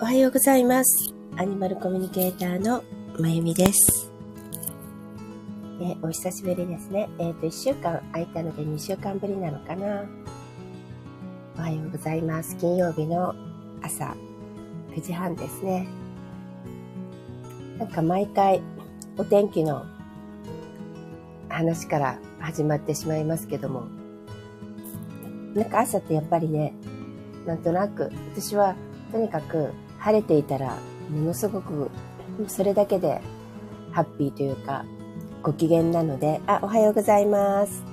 おはようございます。アニマルコミュニケーターのまゆみです。えお久しぶりですね。えっ、と、1週間空いたので2週間ぶりなのかな。おはようございます。金曜日の朝9時半ですね。なんか毎回お天気の話から始まってしまいますけども、なんか朝ってやっぱりね、なんとなく、私はとにかく晴れていたら、ものすごく、それだけでハッピーというか、ご機嫌なので、あ、おはようございます。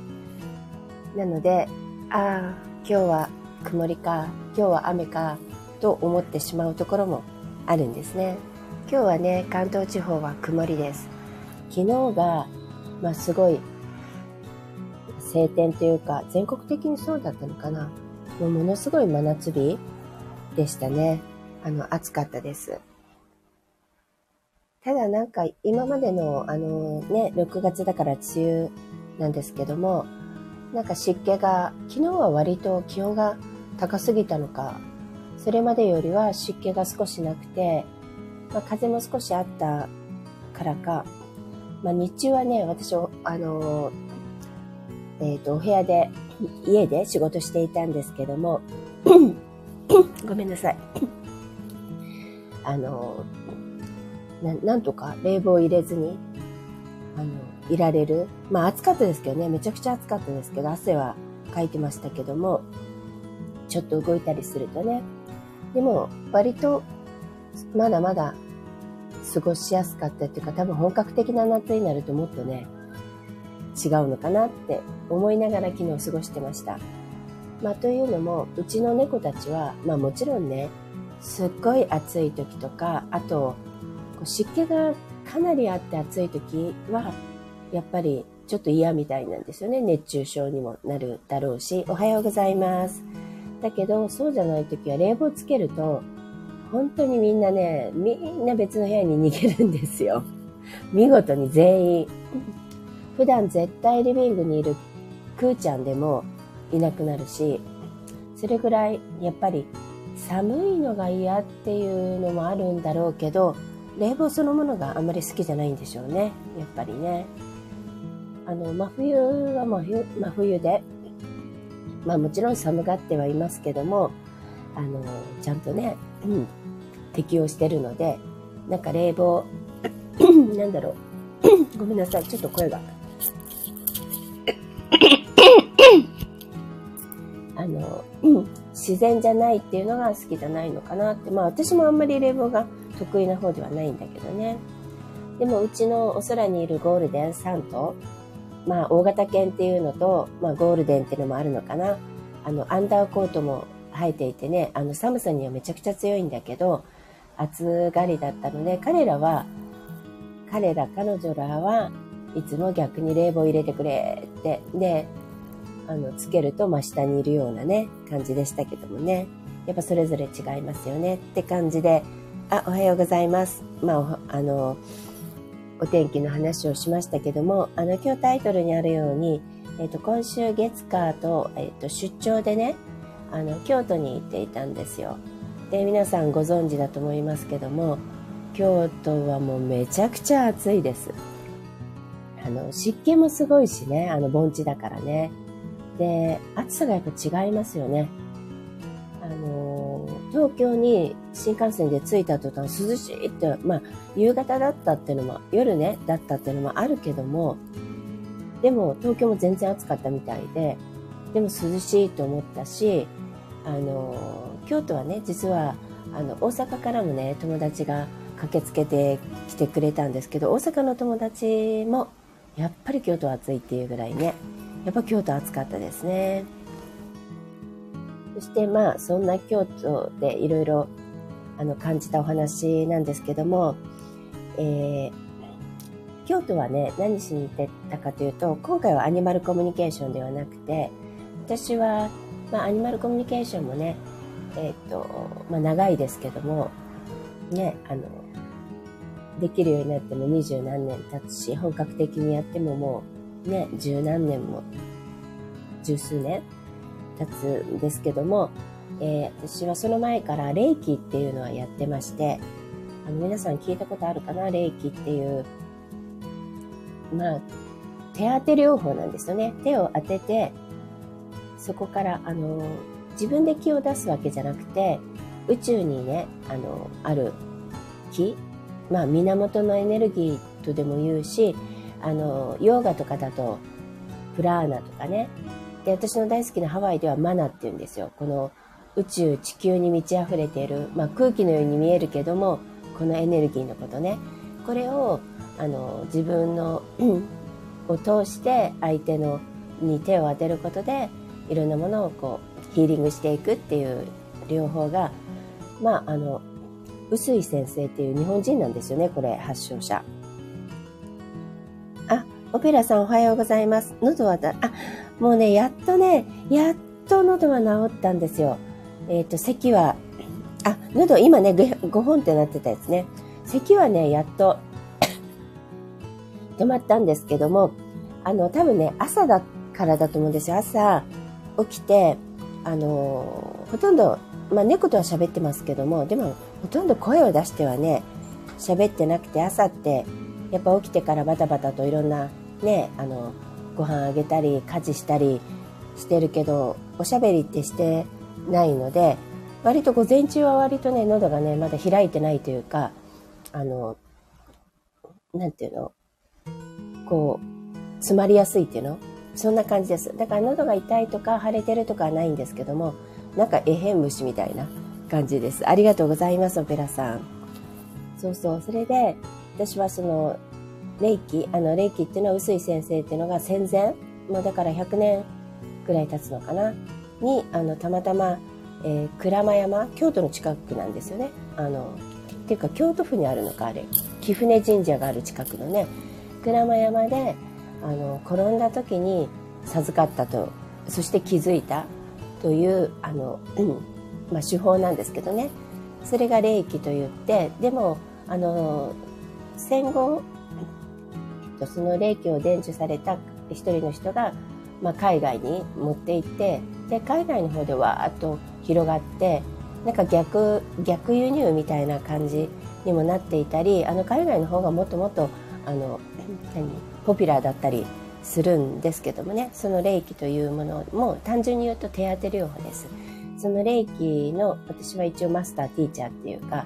なので、ああ、今日は曇りか、今日は雨か、と思ってしまうところもあるんですね。今日はね、関東地方は曇りです。昨日が、まあ、すごい晴天というか、全国的にそうだったのかな。もうものすごい真夏日でしたね。あの、暑かったです。ただなんか今までのあのね、6月だから梅雨なんですけども、なんか湿気が、昨日は割と気温が高すぎたのか、それまでよりは湿気が少しなくて、まあ、風も少しあったからか、まあ、日中はね、私、あの、えっ、と、お部屋で、家で仕事していたんですけども、ごめんなさい。あの、ななんとか冷房入れずに、あの、いられる。まあ暑かったですけどね、めちゃくちゃ暑かったですけど、汗はかいてましたけども、ちょっと動いたりするとね。でも、割と、まだまだ過ごしやすかったっていうか、多分本格的な夏になるともっとね、違うのかなって思いながら昨日過ごしてました。まあというのも、うちの猫たちは、まあもちろんね、すっごい暑い時とか、あと、湿気がかなりあって暑い時は、やっぱりちょっと嫌みたいなんですよね。熱中症にもなるだろうし、おはようございます。だけど、そうじゃない時は冷房つけると、本当にみんなね、みんな別の部屋に逃げるんですよ。見事に全員。普段絶対リビングにいるくーちゃんでもいなくなるし、それぐらいやっぱり寒いのが嫌っていうのもあるんだろうけど、冷房そのものがあんまり好きじゃないんでしょうね。やっぱりね。あの、真冬は真冬真冬で、まあもちろん寒がってはいますけども、あの、ちゃんとね、うん、適応してるので、なんか冷房、なんだろう。ごめんなさい、ちょっと声が。あの、うん、自然じゃないっていうのが好きじゃないのかなって。まあ私もあんまり冷房が得意な方ではないんだけどね。でもうちのお空にいるゴールデン3頭、まあ大型犬っていうのと、まあゴールデンっていうのもあるのかな。あの、アンダーコートも生えていてね、あの寒さにはめちゃくちゃ強いんだけど、暑がりだったので、彼らは、彼ら、彼女らはいつも逆に冷房入れてくれって、で、あの、つけると真下にいるようなね、感じでしたけどもね。やっぱそれぞれ違いますよねって感じで、あ、おはようございます。まあ、あの、お天気の話をしましたけども、あの、今日タイトルにあるように、えっ、と、今週月火と、えっ、と、出張でね、あの、京都に行っていたんですよ。で、皆さんご存知だと思いますけども、京都はもうめちゃくちゃ暑いです。あの、湿気もすごいしね、あの、盆地だからね。で、暑さがやっぱ違いますよね。あの、東京に新幹線で着いた途端涼しいって、まあ、夕方だったっていうのも、夜ね、だったっていうのもあるけども、でも東京も全然暑かったみたいで、でも涼しいと思ったし、あの、京都はね、実は、あの、大阪からもね、友達が駆けつけてきてくれたんですけど、大阪の友達も、やっぱり京都は暑いっていうぐらいね、やっぱ京都暑かったですね。そしてまあ、そんな京都でいろいろあの感じたお話なんですけども、えー、京都はね、何しに行ってたかというと、今回はアニマルコミュニケーションではなくて、私は、まあ、アニマルコミュニケーションもね、えっ、と、まあ、長いですけども、ね、あの、できるようになっても二十何年経つし、本格的にやってももう、ね、十何年も、十数年経つんですけども、えー、私はその前から霊気っていうのはやってまして、あの皆さん聞いたことあるかな？霊気っていう、まあ、手当て療法なんですよね。手を当てて、そこから、あの、自分で気を出すわけじゃなくて、宇宙にね、あの、ある気、まあ、源のエネルギーとでも言うし、あの、ヨーガとかだと、プラーナとかね。で、私の大好きなハワイではマナって言うんですよ。この宇宙、地球に満ち溢れている、まあ、空気のように見えるけども、このエネルギーのことね。これを、あの、自分のを通して相手のに手を当てることで、いろんなものをこう、ヒーリングしていくっていう療法が、まあ、あの、臼井先生っていう日本人なんですよね、これ、発症者。オペラさんおはようございます。喉はだ、あ、もうね、やっとね、やっと喉は治ったんですよ。えっ、ー、と、咳は、あ、喉、今ね、5本ってなってたやつね。咳はね、やっと 止まったんですけども、あの、多分ね、朝だからだと思うんですよ。朝、起きて、あの、ほとんど、まあ、猫とは喋ってますけども、でも、ほとんど声を出してはね、喋ってなくて、朝って、やっぱ起きてからバタバタといろんな、ね、あの、ご飯あげたり、家事したりしてるけど、おしゃべりってしてないので、割と午前中は割とね、喉がね、まだ開いてないというか、あの、なんていうの？こう、詰まりやすいっていうの？そんな感じです。だから喉が痛いとか腫れてるとかはないんですけども、なんかえへん虫みたいな感じです。ありがとうございます、オペラさん。そうそう。それで、私はその、霊気、あの、霊気っていうのは、臼井先生っていうのが戦前、もうだから100年くらい経つのかな、に、あの、たまたま、えー、鞍馬山、京都の近くなんですよね。あの、っていうか、京都府にあるのか、あれ。貴船神社がある近くのね、鞍馬山で、あの、転んだ時に授かったと、そして気づいたという、あの、うん、まあ、手法なんですけどね。それが霊気と言って、でも、あの、戦後、その霊気を伝授された一人の人が、まあ、海外に持って行って、で、海外の方でわーっと広がって、なんか逆、逆輸入みたいな感じにもなっていたり、あの海外の方がもっともっと、あの、何、ポピュラーだったりするんですけどもね、その霊気というものも単純に言うと手当て療法です。その霊気の、私は一応マスターティーチャーっていうか、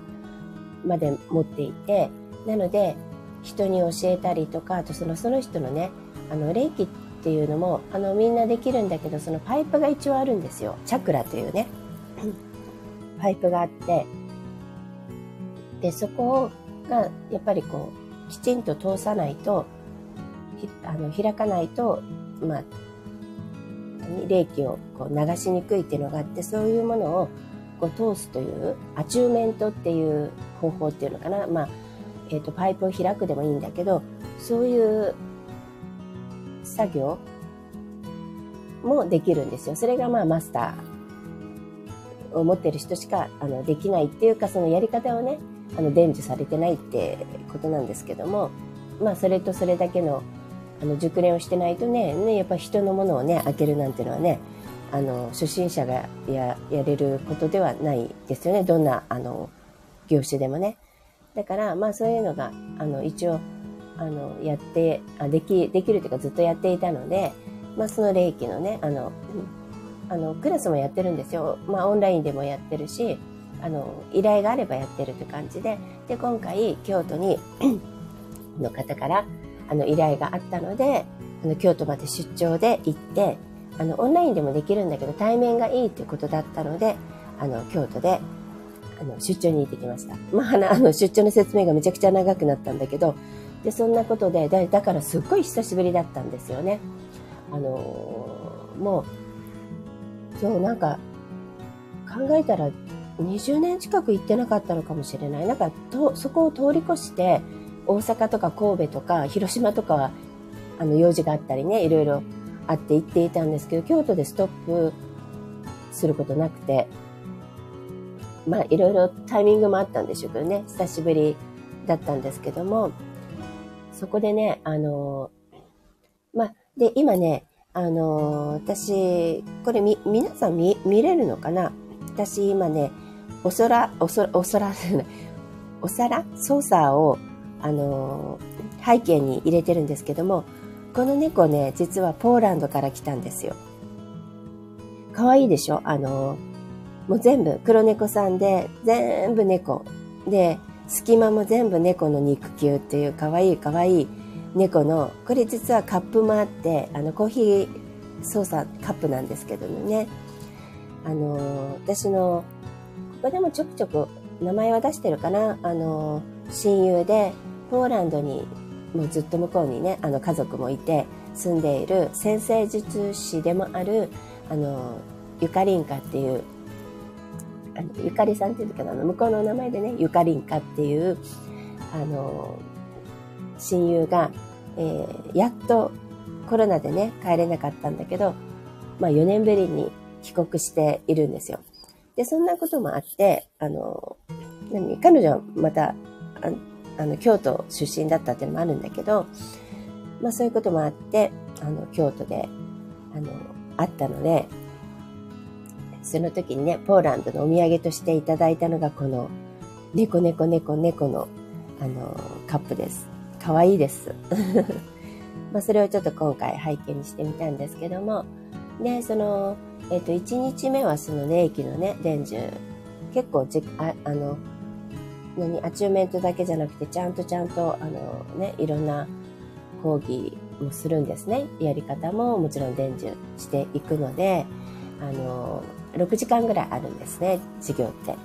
まで持っていて、なので、人に教えたりとか、あとその、その人のね、あの、霊気っていうのも、あの、みんなできるんだけど、そのパイプが一応あるんですよ。チャクラというね、パイプがあって、で、そこが、やっぱりこう、きちんと通さないと、あの、開かないと、まあ、霊気をこう流しにくいっていうのがあって、そういうものをこう通すという、アチューメントっていう方法っていうのかな。まあ、え、ー、と、パイプを開くでもいいんだけど、そういう作業もできるんですよ。それがまあマスターを持ってる人しかあのできないっていうか、そのやり方をね、あの伝授されてないってことなんですけども、まあそれとそれだけのあの熟練をしてないとね、ね、やっぱ人のものをね、開けるなんていうのはね、あの、初心者がや、やれることではないですよね。どんな、あの、業種でもね。だから、まあそういうのが、あの、一応、あの、やって、あでき、できるというかずっとやっていたので、まあその霊気のね、あの、あの、クラスもやってるんですよ。まあオンラインでもやってるし、あの、依頼があればやってるって感じで、で、今回、京都に の方から、あの、依頼があったので、あの、京都まで出張で行って、あの、オンラインでもできるんだけど、対面がいいということだったので、あの、京都で、あの、出張に行ってきました。まあ、あの、出張の説明がめちゃくちゃ長くなったんだけど、で、そんなことで、だだからすっごい久しぶりだったんですよね。あのもう、そう、なんか、考えたら20年近く行ってなかったのかもしれない。なんか、と、そこを通り越して、大阪とか神戸とか広島とかは、あの、用事があったりね、いろいろあって行っていたんですけど、京都でストップすることなくて、まあ、いろいろタイミングもあったんでしょうけどね、久しぶりだったんですけども、そこでね、あの、まあ、で、今ね、あの、私、これみ、皆さん見、見れるのかな？私今ね、お空、お空、お空、お皿？ソーサーを、あの、背景に入れてるんですけども、この猫ね、実はポーランドから来たんですよ。可愛いでしょ？あの、もう全部黒猫さんで、全部猫。で、隙間も全部猫の肉球っていう可愛い可愛いい猫の、これ実はカップもあって、あの、コーヒー操作カップなんですけどもね。あの、私の、ここでもちょくちょく名前は出してるかな。あの、親友で、ポーランドに、もうずっと向こうにね、あの家族もいて、住んでいる先生術師でもある、あの、ゆかりんかっていう、あのゆかりさんっていうかな、向こうのお名前でね、ゆかりんかっていう、あの、親友が、えー、やっとコロナでね、帰れなかったんだけど、まあ4年ぶりに帰国しているんですよ。で、そんなこともあって、あの、何彼女はまた、ああの、京都出身だったっていうのもあるんだけど、まあそういうこともあって、あの、京都で、あの、あったので、その時にね、ポーランドのお土産としていただいたのがこの、猫猫猫猫の、あの、カップです。可愛いいです。まあそれをちょっと今回背景にしてみたんですけども、で、その、えっ、ー、と、1日目はそのね、駅のね、伝授、結構じ、ああの、何、アチューメントだけじゃなくて、ちゃんとちゃんと、あのね、いろんな講義もするんですね。やり方ももちろん伝授していくので、あの、6時間ぐらいあるんですね、授業って。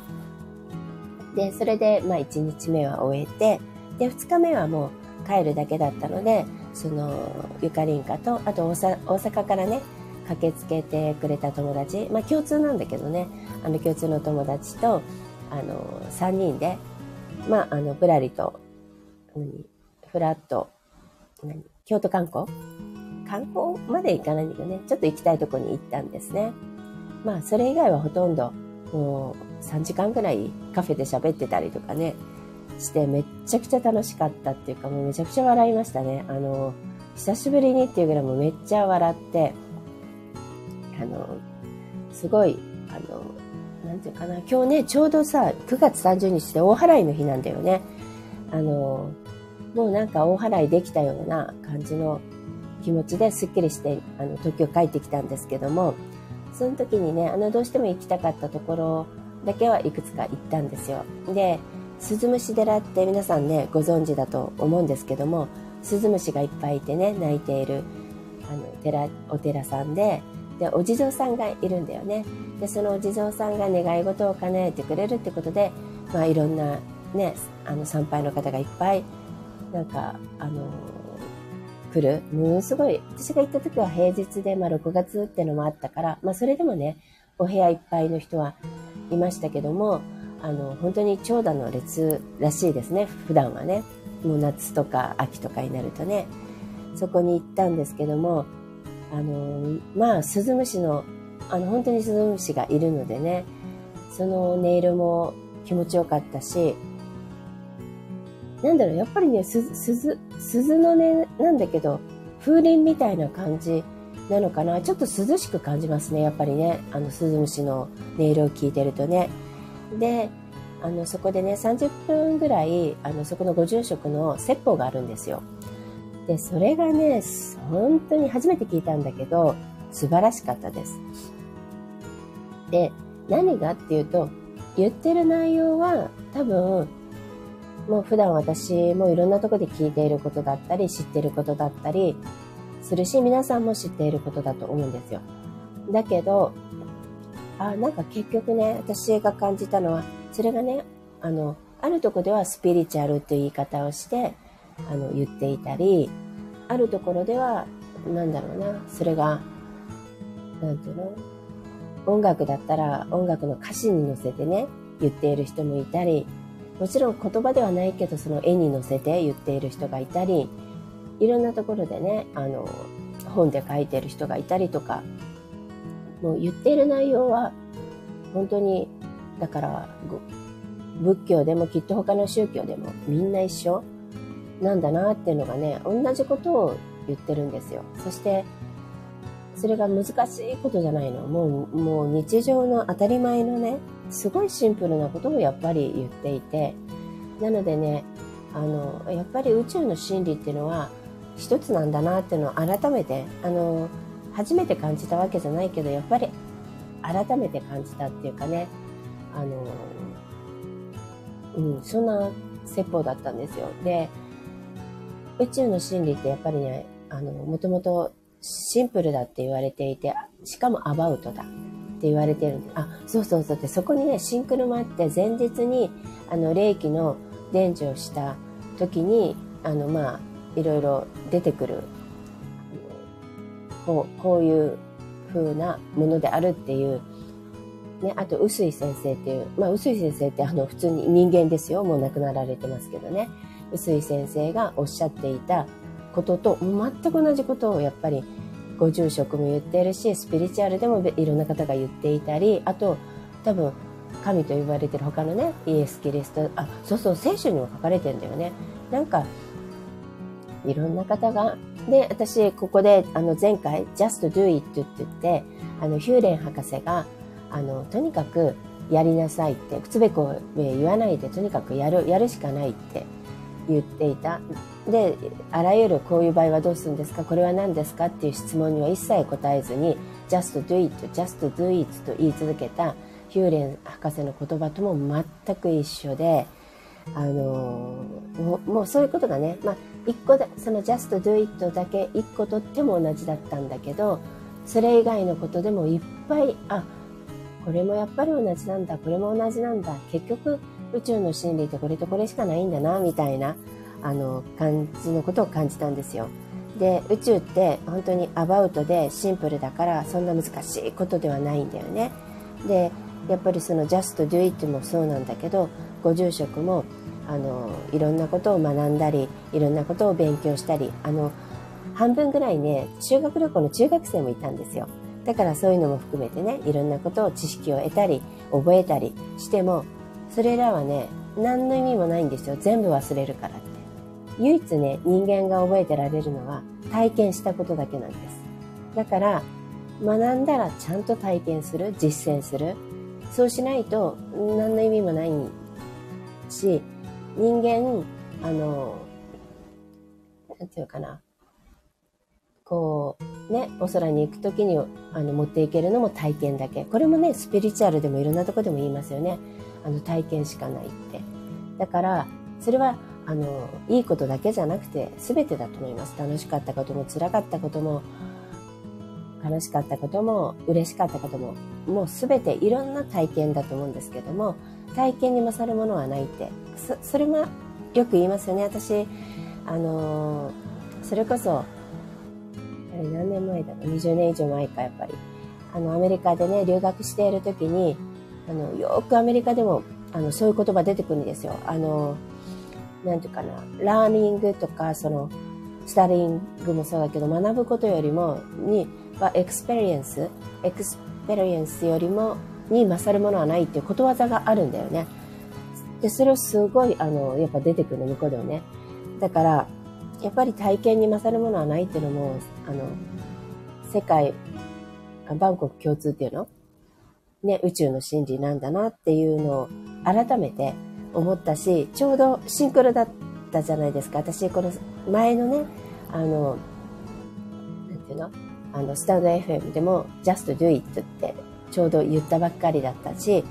で、それで、まあ1日目は終えて、で、2日目はもう帰るだけだったので、その、ゆかりんかと、あと大阪からね、駆けつけてくれた友達、まあ共通なんだけどね、あの共通の友達と、あの、3人で、まあ、あの、ぶらりと、何、フラット、何、京都観光？観光まで行かないんだけどね、ちょっと行きたいとこに行ったんですね。まあ、それ以外はほとんど、もう3時間ぐらいカフェで喋ってたりとかね、してめっちゃくちゃ楽しかったっていうか、もうめちゃくちゃ笑いましたね。あの、久しぶりにっていうぐらいもめっちゃ笑って、あの、すごい、あの、なんていうかな、今日ね、ちょうどさ、9月30日で大払いの日なんだよね。あの、もうなんか大払いできたような感じの気持ちですっきりして、あの、東京帰ってきたんですけども、その時にね、あの、どうしても行きたかったところだけはいくつか行ったんですよ。で、鈴虫寺って皆さんね、ご存知だと思うんですけども、鈴虫がいっぱいいてね、泣いている、あの、寺、お寺さんで、で、お地蔵さんがいるんだよね。で、そのお地蔵さんが願い事を叶えてくれるってことで、まあ、いろんなね、あの、参拝の方がいっぱい、なんか、あの、来る。ものすごい、私が行った時は平日で、まあ、6月ってのもあったから、まあ、それでもね、お部屋いっぱいの人はいましたけども、あの、本当に長蛇の列らしいですね、普段はね。もう夏とか秋とかになるとね。そこに行ったんですけども、あの、まあ、スズムシの、あの、本当にスズムシがいるのでね、その音色も気持ちよかったし、なんだろう、やっぱりね、鈴、鈴、鈴の音なんだけど、風鈴みたいな感じなのかな。ちょっと涼しく感じますね、やっぱりね。あの、スズムシの音色を聞いてるとね。で、あの、そこでね、30分ぐらい、あの、そこのご住職の説法があるんですよ。で、それがね、本当に初めて聞いたんだけど、素晴らしかったです。で、何がっていうと、言ってる内容は多分、もう普段私もいろんなとこで聞いていることだったり、知っていることだったりするし、皆さんも知っていることだと思うんですよ。だけど、あ、なんか結局ね、私が感じたのは、それがね、あの、あるとこではスピリチュアルという言い方をして、あの、言っていたり、あるところでは、なんだろうな、それが、なんていうの？音楽だったら音楽の歌詞に乗せてね、言っている人もいたり、もちろん言葉ではないけど、その絵に乗せて言っている人がいたり、いろんなところでね、あの、本で書いてる人がいたりとか、もう言っている内容は、本当に、だから、仏教でもきっと他の宗教でもみんな一緒なんだなっていうのがね、同じことを言ってるんですよ。そして、それが難しいことじゃないの。もう、もう日常の当たり前のね、すごいシンプルなことをやっぱり言っていて、なのでね、あの、やっぱり宇宙の真理っていうのは一つなんだなっていうのを改めて、あの、初めて感じたわけじゃないけど、やっぱり改めて感じたっていうかね、あの、うん、そんな説法だったんですよ。で、宇宙の真理ってやっぱりね、あの、もともとシンプルだって言われていて、しかもアバウトだって言われてるんで、あ、そうそうそうって、そこにね、シンクルもあって、前日に、あの、霊気の伝授をした時に、あの、まあ、いろいろ出てくる、こう、こういう風なものであるっていう、ね、あと、臼井先生っていう、まあ、臼井先生ってあの、普通に人間ですよ。もう亡くなられてますけどね。臼井先生がおっしゃっていたことと全く同じことをやっぱりご住職も言っているし、スピリチュアルでもいろんな方が言っていたり、あと、多分、神と言われてる他のね、イエス・キリスト、あ、そうそう、聖書にも書かれてんだよね。なんか、いろんな方が、で、私、ここで、あの、前回、just do it って言って、あの、ヒューレン博士が、あの、とにかく、やりなさいって、靴べこ言わないで、とにかくやる、やるしかないって言っていた。で、あらゆるこういう場合はどうするんですか？これは何ですか？っていう質問には一切答えずに、just do it, just do it と言い続けたヒューレン博士の言葉とも全く一緒で、あのもうもうそういうことがね、まあ、一個で、その just do it だけ一個とっても同じだったんだけど、それ以外のことでもいっぱい、あ、これもやっぱり同じなんだ、これも同じなんだ、結局宇宙の真理ってこれとこれしかないんだな、みたいな、あの、感じのことを感じたんですよ。で、宇宙って本当にアバウトでシンプルだから、そんな難しいことではないんだよね。で、やっぱりその just do it もそうなんだけど、ご住職も、あの、いろんなことを学んだり、いろんなことを勉強したり、あの、半分ぐらいね、修学旅行の中学生もいたんですよ。だからそういうのも含めてね、いろんなことを知識を得たり、覚えたりしても、それらはね、何の意味もないんですよ。全部忘れるから。唯一ね、人間が覚えてられるのは体験したことだけなんです。だから、学んだらちゃんと体験する、実践する。そうしないと何の意味もないし、人間、あの、なんていうかな。こう、ね、お空に行くときにあの持っていけるのも体験だけ。これもね、スピリチュアルでもいろんなとこでも言いますよね。あの体験しかないって。だから、それは、あの、いいことだけじゃなくて、全てだと思います。楽しかったことも、辛かったことも、悲しかったことも、嬉しかったことも、もう全ていろんな体験だと思うんですけども、体験に勝るものはないって、それもよく言いますよね。私、あのそれこそ、何年前だろう ?20 年以上前か、やっぱり。あの、アメリカでね、留学している時に、あの、よくアメリカでも、あの、そういう言葉出てくるんですよ。あの、なんていうかな、 learning とか、その、 studying もそうだけど、学ぶことよりも、に、は、 experience、experience よりも、に勝るものはないっていうことわざがあるんだよね。で、それをすごい、あの、やっぱ出てくるの、向こうではね。だから、やっぱり体験に勝るものはないっていうのも、あの、世界、バンコク共通っていうの？ね、宇宙の真理なんだなっていうのを改めて思ったし、ちょうどシンクロだったじゃないですか。私、この前のね、あの、なんていうの？あの、スタンド FM でも just do it ってちょうど言ったばっかりだったし、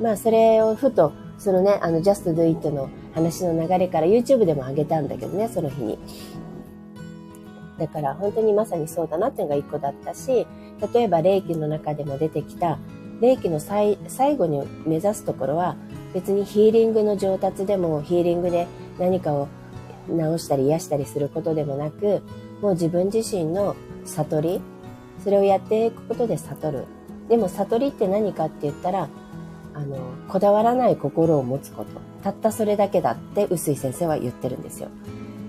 まあそれをふと、そのね、あの just do it の話の流れから YouTube でも上げたんだけどね、その日に。だから本当にまさにそうだなっていうのが一個だったし、例えば霊気の中でも出てきた、霊気の最後に目指すところは、別にヒーリングの上達でもヒーリングで何かを治したり癒したりすることでもなく、もう自分自身の悟り、それをやっていくことで悟る。でも悟りって何かって言ったら、あの、こだわらない心を持つこと。たったそれだけだって臼井先生は言ってるんですよ。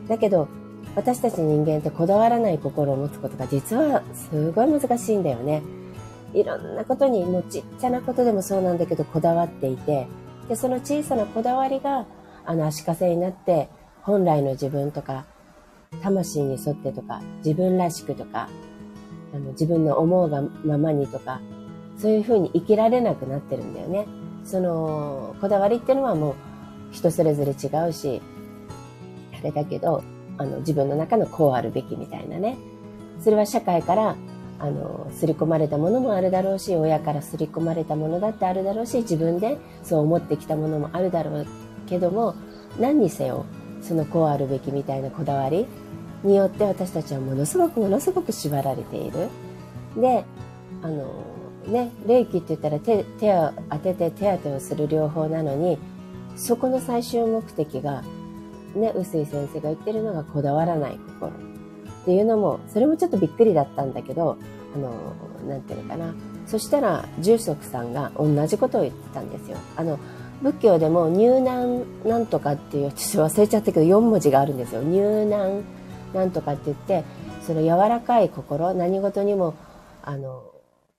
だけど、私たち人間ってこだわらない心を持つことが実はすごい難しいんだよね。いろんなことに、もうちっちゃなことでもそうなんだけど、こだわっていて、で、その小さなこだわりが、あの、足かせになって、本来の自分とか、魂に沿ってとか、自分らしくとか、あの自分の思うがままにとか、そういうふうに生きられなくなってるんだよね。その、こだわりっていうのはもう人それぞれ違うし、あれだけど、あの、自分の中のこうあるべきみたいなね。それは社会から、あの、刷り込まれたものもあるだろうし、親から刷り込まれたものだってあるだろうし、自分でそう思ってきたものもあるだろうけども、何にせよ、そのこうあるべきみたいなこだわりによって私たちはものすごくものすごく縛られている。で、あの、ね、霊気って言ったら手手を当てて手当てをする療法なのに、そこの最終目的が、ね、臼井先生が言ってるのがこだわらない心。っていうのも、それもちょっとびっくりだったんだけど、あの、なんていうのかな。そしたら、住職さんが同じことを言ってたんですよ。あの、仏教でも入難なんとかっていう、私忘れちゃったけど4文字があるんですよ。入難なんとかって言って、その柔らかい心、何事にも、あの、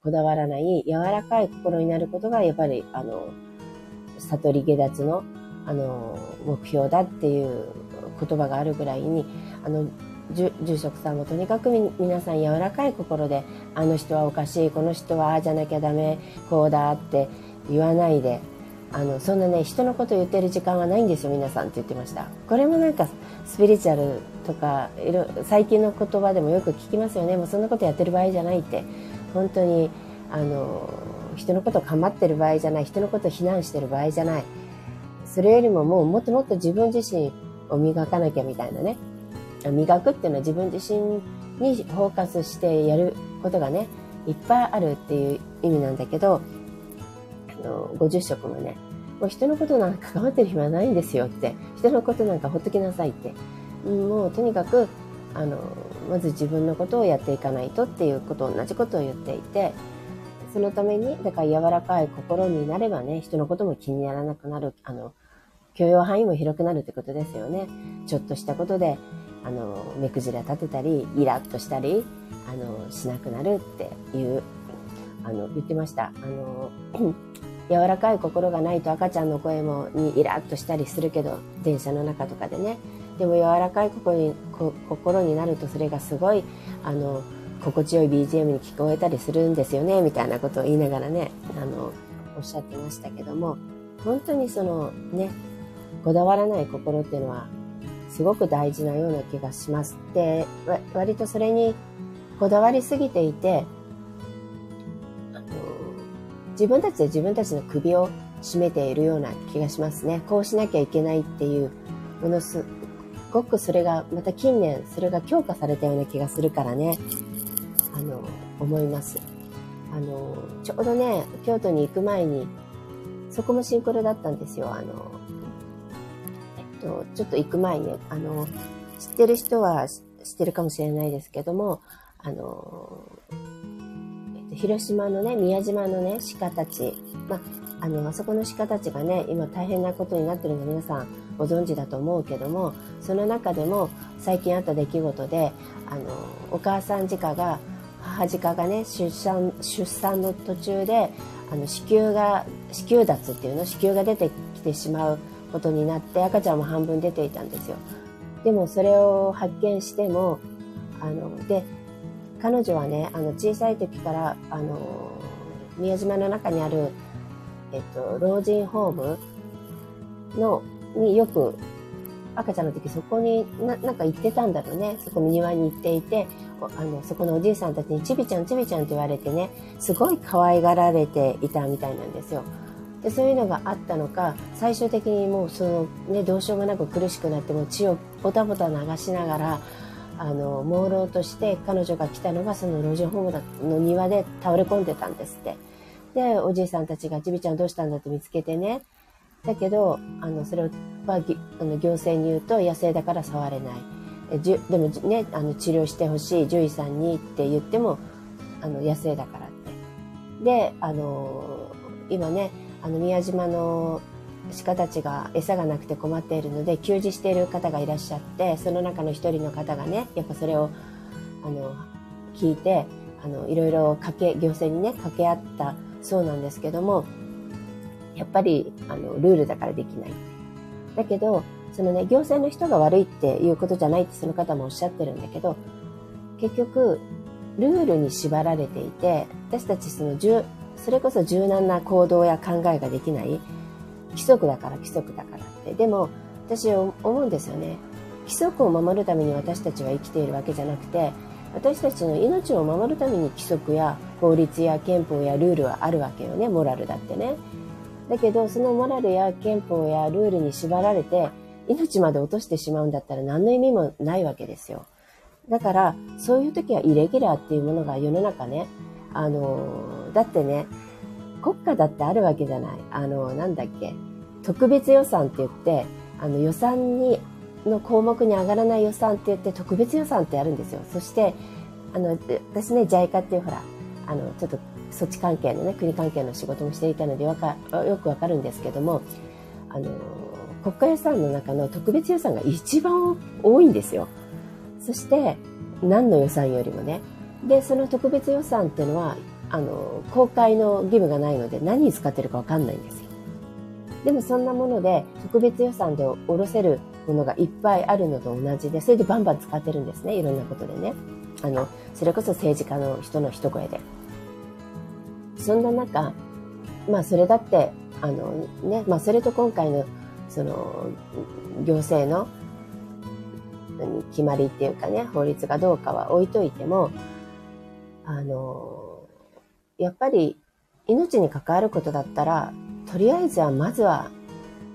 こだわらない柔らかい心になることが、やっぱり、あの、悟り下脱の、あの、目標だっていう言葉があるぐらいに、あの、住職さんもとにかく皆さん柔らかい心で、あの人はおかしい、この人はああじゃなきゃダメ、こうだって言わないで、あの、そんなね、人のこと言ってる時間はないんですよ、皆さんって言ってました。これもなんか、スピリチュアルとか、最近の言葉でもよく聞きますよね。もうそんなことやってる場合じゃないって。本当に、あの、人のことを構ってる場合じゃない。人のことを非難してる場合じゃない。それよりももうもっともっと自分自身を磨かなきゃみたいなね。磨くっていうのは自分自身にフォーカスしてやることがね、いっぱいあるっていう意味なんだけど、あの、50食もね、もう人のことなんか関わってる暇ないんですよって、人のことなんかほっときなさいって、もうとにかく、あの、まず自分のことをやっていかないとっていうこと同じことを言っていて、そのために、だから柔らかい心になればね、人のことも気にならなくなる、あの、許容範囲も広くなるってことですよね。ちょっとしたことで、あの、目くじら立てたり、イラッとしたり、あの、しなくなるっていう、あの、言ってました。あの、柔らかい心がないと赤ちゃんの声もにイラッとしたりするけど、電車の中とかでね。でも柔らかい心に心になるとそれがすごい、あの、心地よい BGM に聞こえたりするんですよね、みたいなことを言いながらね、あの、おっしゃってましたけども、本当にそのね、こだわらない心っていうのは、すごく大事なような気がします。で、割とそれにこだわりすぎていて、自分たちで自分たちの首を絞めているような気がしますね。こうしなきゃいけないっていう、ものすごくそれが、また近年それが強化されたような気がするからね、あの、思います。あの、ちょうどね、京都に行く前に、そこもシンクロだったんですよ。あの、と、ちょっと行く前に、あの、知ってる人は知ってるかもしれないですけども、あの、えっと広島のね、宮島のね、鹿たち、まあ、あの、あそこの鹿たちがね、今大変なことになってるの皆さんご存知だと思うけども、その中でも最近あった出来事で、あの、お母さん鹿が、母鹿がね、出産、出産の途中で、あの、子宮が、子宮脱っていうの、子宮が出てきてしまうことになって、赤ちゃんも半分出ていたんですよ。でもそれを発見しても、あの、で、彼女はね、あの、小さい時から、あの、宮島の中にある、えっと、老人ホームの、によく、赤ちゃんの時そこにな、なんか行ってたんだろうね。そこ庭に行っていて、あの、そこのおじいさんたちにちびちゃんちびちゃんって言われてね、すごい可愛がられていたみたいなんですよ。で、そういうのがあったのか、最終的にもうそのね、どうしようもなく苦しくなっても血をボタボタ流しながら、あの、朦朧として彼女が来たのがその老人ホームの庭で倒れ込んでたんですって。で、おじいさんたちが、ちびちゃんどうしたんだ？って見つけてね。だけど、あの、それは、あの行政に言うと野生だから触れない。えじゅでもね、あの、治療してほしい獣医さんにって言っても、あの、野生だからって。で、あの、今ね、あの、宮島の鹿たちが餌がなくて困っているので給仕している方がいらっしゃってその中の一人の方がねやっぱそれをあの聞いてあのいろいろかけ行政にね掛け合ったそうなんですけどもやっぱりあのルールだからできない。だけどそのね行政の人が悪いっていうことじゃないってその方もおっしゃってるんだけど結局ルールに縛られていて、私たちその、それこそ柔軟な行動や考えができない規則だから規則だからって。でも、私思うんですよね。規則を守るために私たちは生きているわけじゃなくて、私たちの命を守るために規則や法律や憲法やルールはあるわけよね、モラルだってね。だけど、そのモラルや憲法やルールに縛られて、命まで落としてしまうんだったら何の意味もないわけですよ。だから、そういう時はイレギュラーっていうものが世の中ね、あの、だってね、国家だってあるわけじゃない。あの、なんだっけ、特別予算って言って、あの予算に、の項目に上がらない予算って言って特別予算ってやるんですよ。そして、あの、私ね、JICA っていうほら、あの、ちょっと措置関係のね、国関係の仕事もしていたのでよかよくわかるんですけども、あの、国家予算の中の特別予算が一番多いんですよ。そして、何の予算よりもね。で、その特別予算っていうのは、あの、公開の義務がないので何に使ってるかわかんないんですよ。でもそんなもので特別予算で下ろせるものがいっぱいあるのと同じで、それでバンバン使ってるんですね。いろんなことでね。あの、それこそ政治家の人の一声で。そんな中、まあそれだって、あのね、まあそれと今回のその行政の決まりっていうかね、法律がどうかは置いといても、あの、やっぱり命に関わることだったら、とりあえずはまずは、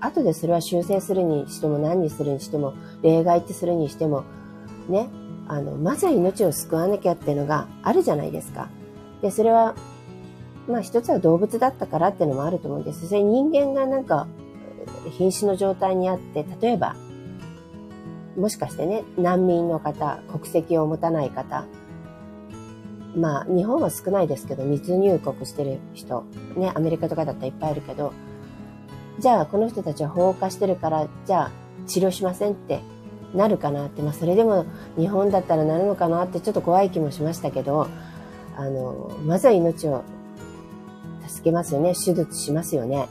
後でそれは修正するにしても何にするにしても、例外ってするにしても、ね、あの、まずは命を救わなきゃっていうのがあるじゃないですか。で、それはまあ一つは動物だったからっていうのもあると思うんです。それ人間がなんか瀕死の状態にあって、例えば、もしかしてね、難民の方、国籍を持たない方、まあ日本は少ないですけど、密入国してる人、ね、アメリカとかだったらいっぱいいるけど、じゃあこの人たちは放火してるから、じゃあ治療しませんってなるかなって、まあそれでも日本だったらなるのかなってちょっと怖い気もしましたけど、あの、まずは命を助けますよね。手術しますよね。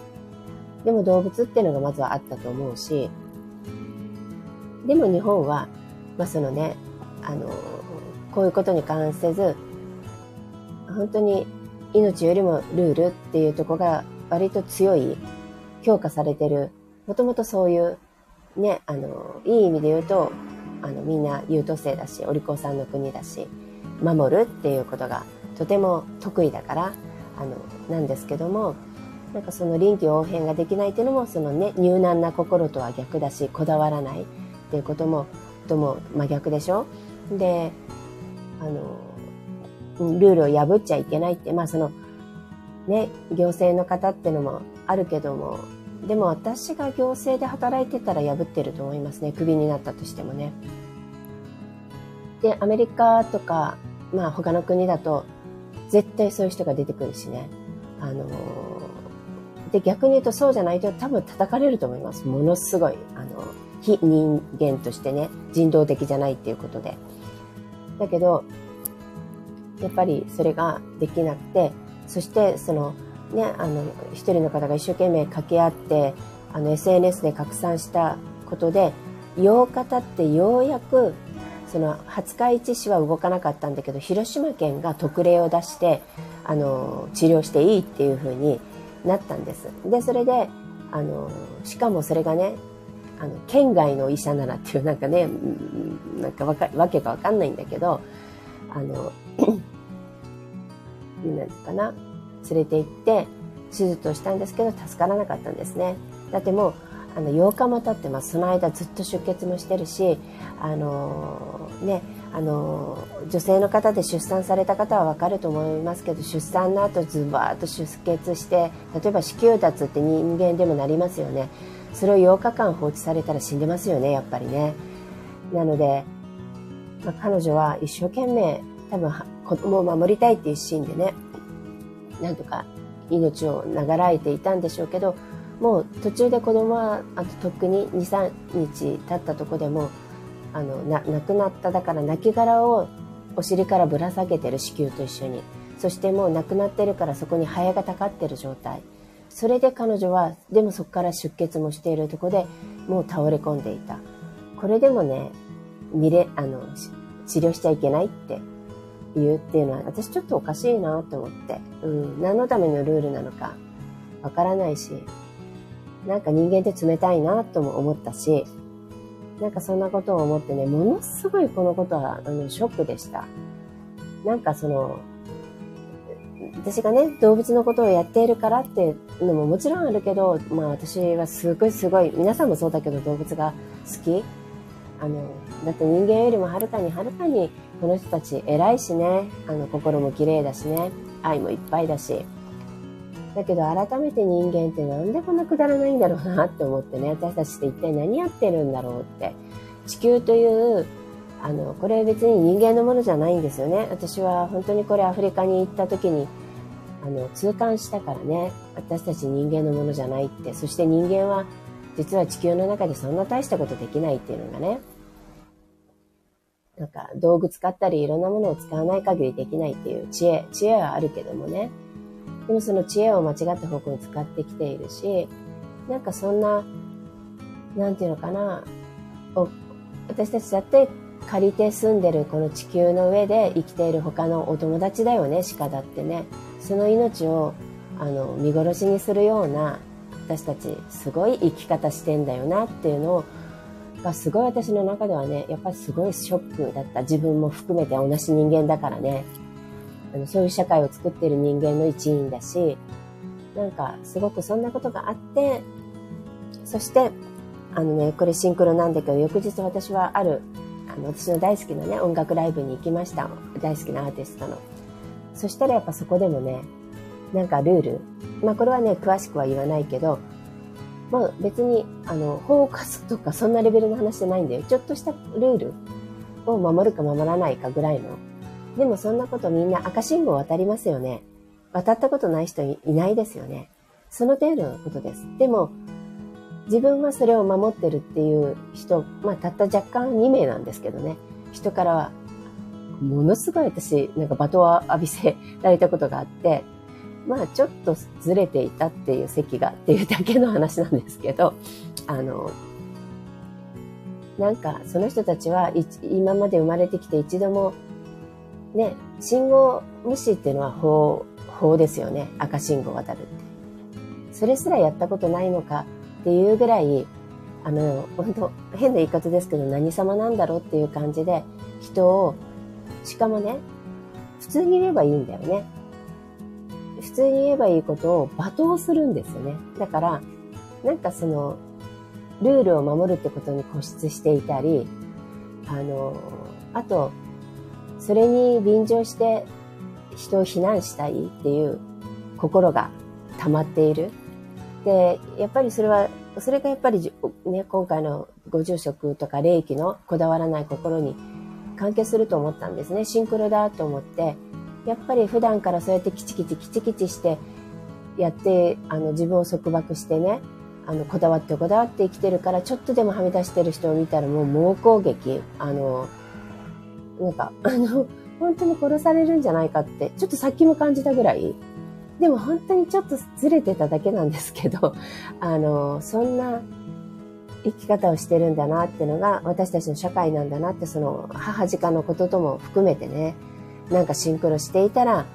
でも動物っていうのがまずはあったと思うし、でも日本は、まあそのね、あの、こういうことに関せず、本当に命よりもルールっていうとこが割と強い、強化されてる、もともとそういう、ね、あの、いい意味で言うと、あの、みんな優等生だし、お利口さんの国だし、守るっていうことがとても得意だから、あのなんですけどもなんかその臨機応変ができないっていうのもそのね入難な心とは逆だしこだわらないっていうこともとも真逆でしょ？であのルールを破っちゃいけないってまあそのね行政の方ってのもあるけどもでも私が行政で働いてたら破ってると思いますねクビになったとしてもねでアメリカとかまあ他の国だと絶対そういう人が出てくるしね。あのー、で、逆に言うとそうじゃないと多分叩かれると思います。ものすごい。あの、非人間としてね、人道的じゃないっていうことで。だけど、やっぱりそれができなくて、そしてその、ね、あの、一人の方が一生懸命掛け合って、あの、SNS で拡散したことで、8日経ってようやくその廿日市市は動かなかったんだけど広島県が特例を出してあの治療していいっていうふうになったんです。でそれであのしかもそれがねあの県外の医者ならっていうなんかねなんかわかわけがわかんないんだけどあのなんかな？連れて行って手術をしたんですけど助からなかったんですねだってもうあの8日も経ってます。その間ずっと出血もしてるし、あのー、ね、あのー、女性の方で出産された方はわかると思いますけど、出産の後ズバーッと出血して、例えば子宮脱って人間でもなりますよね。それを8日間放置されたら死んでますよね、やっぱりね。なので、まあ、彼女は一生懸命、多分子供を守りたいっていうシーンでね、なんとか命を長らえていたんでしょうけど、もう途中で子供はあととっくに23日経ったとこでもあのな亡くなっただから亡骸をお尻からぶら下げてる子宮と一緒に。そしてもう亡くなってるからそこにハエがたかってる状態。それで彼女はでもそこから出血もしているとこでもう倒れ込んでいた。これでもね見れあの治療しちゃいけないって言うっていうのは、私ちょっとおかしいなと思って。うん。何のためのルールなのかわからないし、なんか人間って冷たいなとも思ったし、なんかそんなことを思ってね、ものすごいこのことは、あの、ショックでした。なんかその、私がね、動物のことをやっているからっていうのももちろんあるけど、まあ私はすごいすごい、皆さんもそうだけど動物が好き。あの、だって人間よりもはるかにはるかにこの人たち偉いしね、あの心も綺麗だしね、愛もいっぱいだし。だけど改めて人間ってなんでこんなくだらないんだろうなって思ってね、私たちって一体何やってるんだろうって。地球というあの、これ別に人間のものじゃないんですよね。私は本当にこれアフリカに行った時に、あの、痛感したからね。私たち人間のものじゃないって。そして人間は、実は地球の中でそんな大したことできないっていうのがね。なんか、道具使ったりいろんなものを使わない限りできないっていう知恵、知恵はあるけどもね。でもその知恵を間違った方向に使ってきているし、なんかそんな、なんていうのかな、私たちだって借りて住んでるこの地球の上で生きている他のお友達だよね鹿だってねその命をあの見殺しにするような私たちすごい生き方してんだよなっていうのがすごい私の中ではねやっぱりすごいショックだった。自分も含めて同じ人間だからね。あのそういう社会を作ってる人間の一員だしなんかすごくそんなことがあってそしてあのねこれシンクロなんだけど翌日私はあるあの私の大好きなね音楽ライブに行きました。大好きなアーティストの。そしたらやっぱそこでもねなんかルール。まあこれはね詳しくは言わないけどまあ別にあのフォーカスとかそんなレベルの話じゃないんだよ。ちょっとしたルールを守るか守らないかぐらいの。でもそんなことみんな赤信号渡りますよね。渡ったことない人いないですよね。その程度のことです。でも自分はそれを守ってるっていう人、まあ、たった若干2名なんですけどね、人からは、ものすごい私、なんか罵倒を浴びせられたことがあって、まあ、ちょっとずれていたっていう席がっていうだけの話なんですけど、あの、なんか、その人たちは、今まで生まれてきて一度も、ね、信号無視っていうのは法、法ですよね。赤信号渡るって。それすらやったことないのかっていうぐらい、あの、本当変な言い方ですけど、何様なんだろうっていう感じで、人を、しかもね、普通に言えばいいんだよね。通に言えばいいことを罵倒するんですよね。だから、なんかその、ルールを守るってことに固執していたり、あの、あと、それに便乗して人を非難したいっていう心が溜まっている。で、やっぱりそれは、それがやっぱりね、今回のご住職とか霊気のこだわらない心に関係すると思ったんですね。シンクロだと思って、やっぱり普段からそうやってキチキチキチキチしてやって、あの自分を束縛してね、あの、こだわってこだわって生きてるから、ちょっとでもはみ出してる人を見たらもう猛攻撃。あの、なんか、あの、本当に殺されるんじゃないかって、ちょっとさっきも感じたぐらい、でも本当にちょっとずれてただけなんですけど、あの、そんな生き方をしてるんだなっていうのが私たちの社会なんだなってその母鹿のこととも含めてね、なんかシンクロしていたら、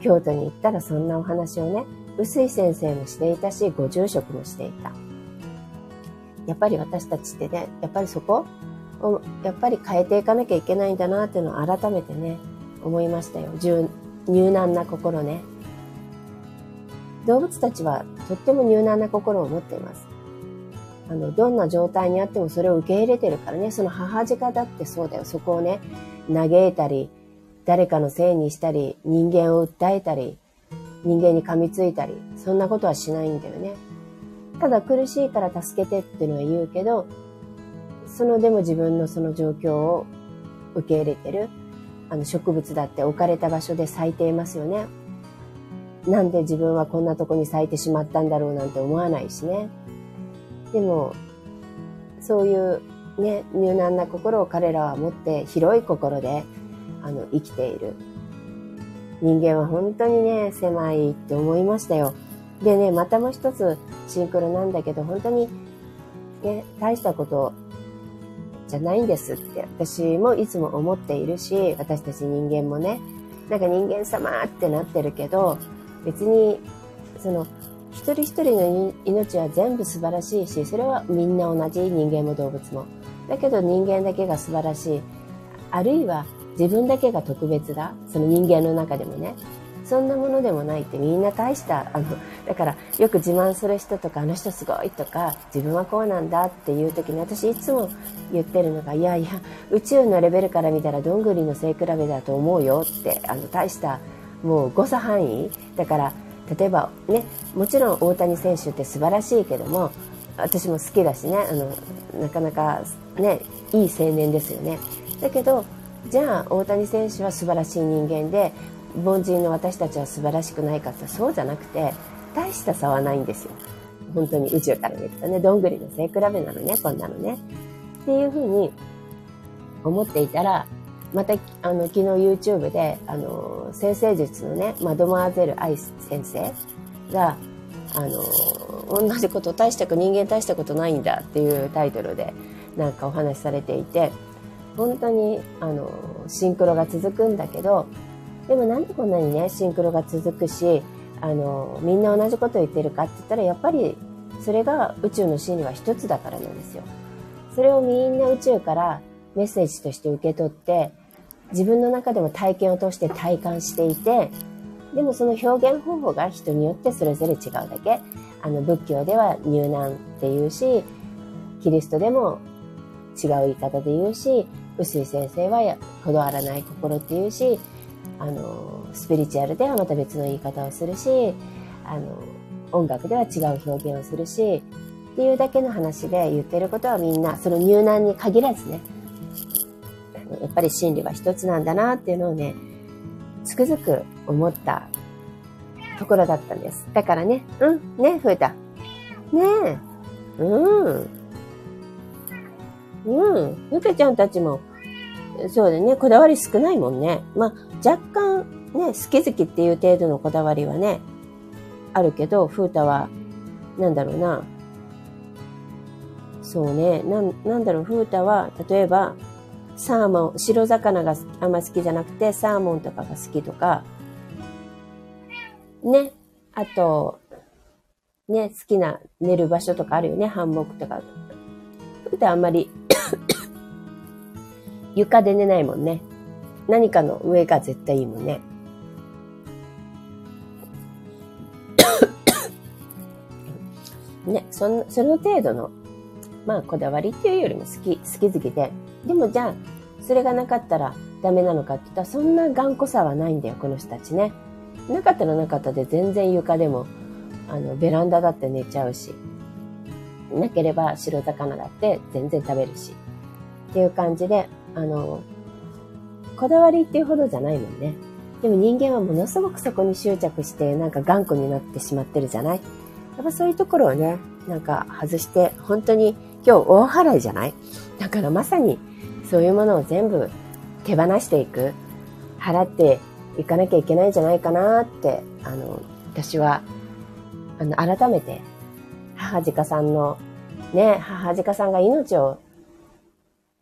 京都に行ったらそんなお話をね、臼井先生もしていたし、ご住職もしていた。やっぱり私たちってね、やっぱりそこを、やっぱり変えていかなきゃいけないんだなっていうのを改めてね、思いましたよ。入難な心ね。動物たちはとっても入難な心を持っています。あの、どんな状態にあってもそれを受け入れてるからね、その母鹿だってそうだよ。そこをね、嘆いたり、誰かのせいにしたり、人間を訴えたり、人間に噛みついたり、そんなことはしないんだよね。ただ苦しいから助けてっていうのは言うけど、そのでも自分のその状況を受け入れてる。あの植物だって置かれた場所で咲いていますよね。なんで自分はこんなとこに咲いてしまったんだろうなんて思わないしね。でも、そういうね、入難な心を彼らは持って広い心であの生きている。人間は本当にね、狭いって思いましたよ。でね、またもう一つシンクロなんだけど、本当にね、大したことじゃないんですって私もいつも思っているし、私たち人間もね、なんか人間様ってなってるけど、別に、その、一人一人の命は全部素晴らしいし、それはみんな同じ人間も動物も。だけど人間だけが素晴らしい。あるいは自分だけが特別だ。その人間の中でもね。そんなものでもないってみんな大した、あの、だからよく自慢する人とか、あの人すごいとか、自分はこうなんだっていう時に私いつも言ってるのが、いやいや、宇宙のレベルから見たらどんぐりの背比べだと思うよって、あの、大したもう誤差範囲。だから、例えばね、もちろん大谷選手って素晴らしいけども、私も好きだしね、あの、なかなかね、いい青年ですよね。だけど、じゃあ大谷選手は素晴らしい人間で凡人の私たちは素晴らしくないかってそうじゃなくて大した差はないんですよ。本当に宇宙から見るとね。どんぐりの背比べなのねこんなのね。っていうふうに思っていたらまたあの昨日 YouTube であの先生術のねマドモアゼル・アイ先生があの同じこと大したく人間大したことないんだっていうタイトルでなんかお話しされていて本当にあのシンクロが続くんだけどでもなんでこんなにね、シンクロが続くし、あの、みんな同じこと言ってるかって言ったら、やっぱりそれが宇宙の真理は一つだからなんですよ。それをみんな宇宙からメッセージとして受け取って、自分の中でも体験を通して体感していて、でもその表現方法が人によってそれぞれ違うだけ。あの仏教では入難っていうし、キリストでも違う言い方で言うし、臼井先生はこだわらない心っていうし、あの、スピリチュアルではまた別の言い方をするし、あの、音楽では違う表現をするし、っていうだけの話で言ってることはみんな、その入難に限らずね、やっぱり真理は一つなんだなっていうのをね、つくづく思ったところだったんです。だからね、うん、ね、増えた。ねえ、うん。うん。ゆかちゃんたちも、そうだね、こだわり少ないもんね。まあ、若干ね、好き好きっていう程度のこだわりはね、あるけど、風太は、なんだろうな。そうね、なん、なんだろう、風太は、例えば、サーモン、白魚があんま好きじゃなくて、サーモンとかが好きとか、ね、あと、ね、好きな寝る場所とかあるよね、ハンモックとか。風太あんまり床で寝ないもんね。何かの上が絶対いいもんね。ね、その、その程度の、まあ、こだわりっていうよりも好き、好き好きで。でもじゃあ、それがなかったらダメなのかって言ったら、そんな頑固さはないんだよ、この人たちね。なかったらなかったで全然床でも、あの、ベランダだって寝ちゃうし。なければ白魚だって全然食べるし。っていう感じで、あの、こだわりっていうほどじゃないもんね。でも人間はものすごくそこに執着して、なんか頑固になってしまってるじゃない。やっぱそういうところをね、なんか外して、本当に今日大払いじゃない。だからまさにそういうものを全部手放していく、払っていかなきゃいけないんじゃないかなって、あの、私は、あの、改めて、母鹿さんの、ね、母鹿さんが命を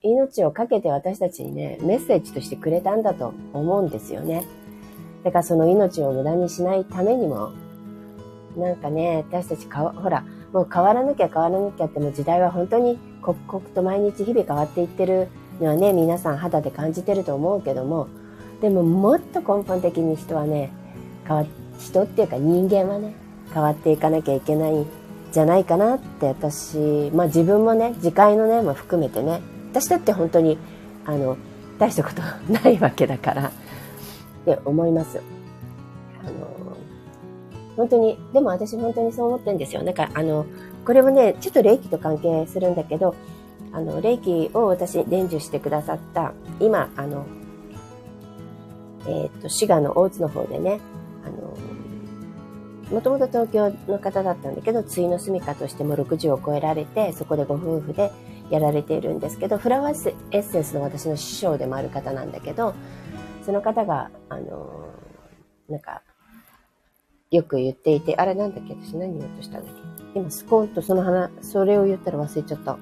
命をかけて私たちにね、メッセージとしてくれたんだと思うんですよね。だからその命を無駄にしないためにも、なんかね、私たちか、ほら、もう変わらなきゃ変わらなきゃっても時代は本当に刻々と毎日日々変わっていってるのはね、皆さん肌で感じてると思うけども、でももっと根本的に人はね、変わ、人っていうか人間はね、変わっていかなきゃいけないんじゃないかなって私、まあ自分もね、次回のね、も含めてね、私だって本当にあの大したことないわけだからって思います。あの本当にでも私本当にそう思ってるんですよ。なんかあのこれもねちょっと霊気と関係するんだけどあの霊気を私伝授してくださった今あのえっ、ー、と滋賀の大津の方でねあのもともと東京の方だったんだけど、ついの住みかとしても60を超えられて、そこでご夫婦でやられているんですけど、フラワーエッセンスの私の師匠でもある方なんだけど、その方が、あのー、なんか、よく言っていて、あれなんだっけ私何言おうとしたんだっけ？今スコーンとその話、それを言ったら忘れちゃった。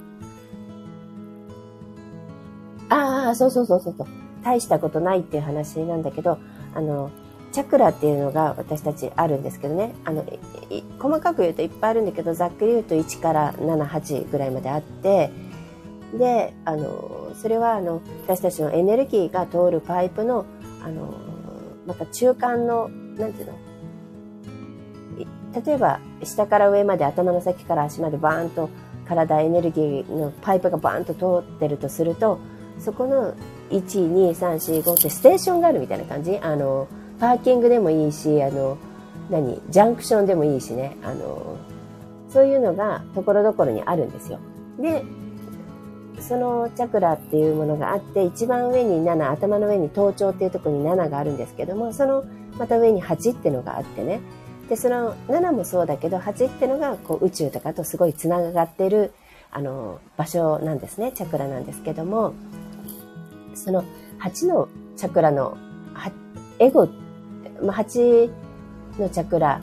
ああ、そうそうそうそうそう。大したことないっていう話なんだけど、あの、チャクラっていうのが私たちあるんですけどね、あの、細かく言うといっぱいあるんだけど、ざっくり言うと1から7、8ぐらいまであって、で、あの、それはあの、私たちのエネルギーが通るパイプの、あの、また中間の、なんていうの？例えば、下から上まで頭の先から足までバーンと体エネルギーのパイプがバーンと通ってるとすると、そこの1、2、3、4、5ってステーションがあるみたいな感じ？あの、パーキングでもいいし、あの、何？ジャンクションでもいいしね。あの、そういうのがところどころにあるんですよ。で、そのチャクラっていうものがあって、一番上に7、頭の上に頭頂っていうところに7があるんですけども、そのまた上に8っていうのがあってね。で、その7もそうだけど、8っていうのがこう宇宙とかとすごいつながってる、あの、場所なんですね。チャクラなんですけども、その8のチャクラの、エゴ、まあ、8のチャクラ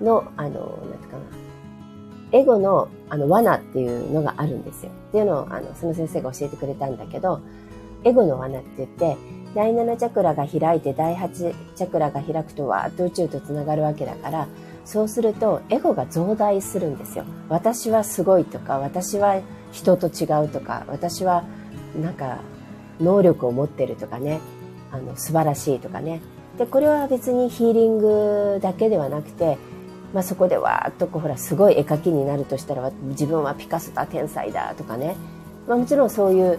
の、あの、なんていうかな、エゴのあの罠っていうのがあるんですよ。っていうのを、あの、その先生が教えてくれたんだけど、エゴの罠って言って、第7チャクラが開いて第8チャクラが開くとわーっと宇宙とつながるわけだから、そうするとエゴが増大するんですよ。私はすごいとか、私は人と違うとか、私はなんか能力を持ってるとかね、あの素晴らしいとかね。で、これは別にヒーリングだけではなくて、まあ、そこでわーっとこうほらすごい絵描きになるとしたら自分はピカソだ天才だとかね、まあ、もちろんそういう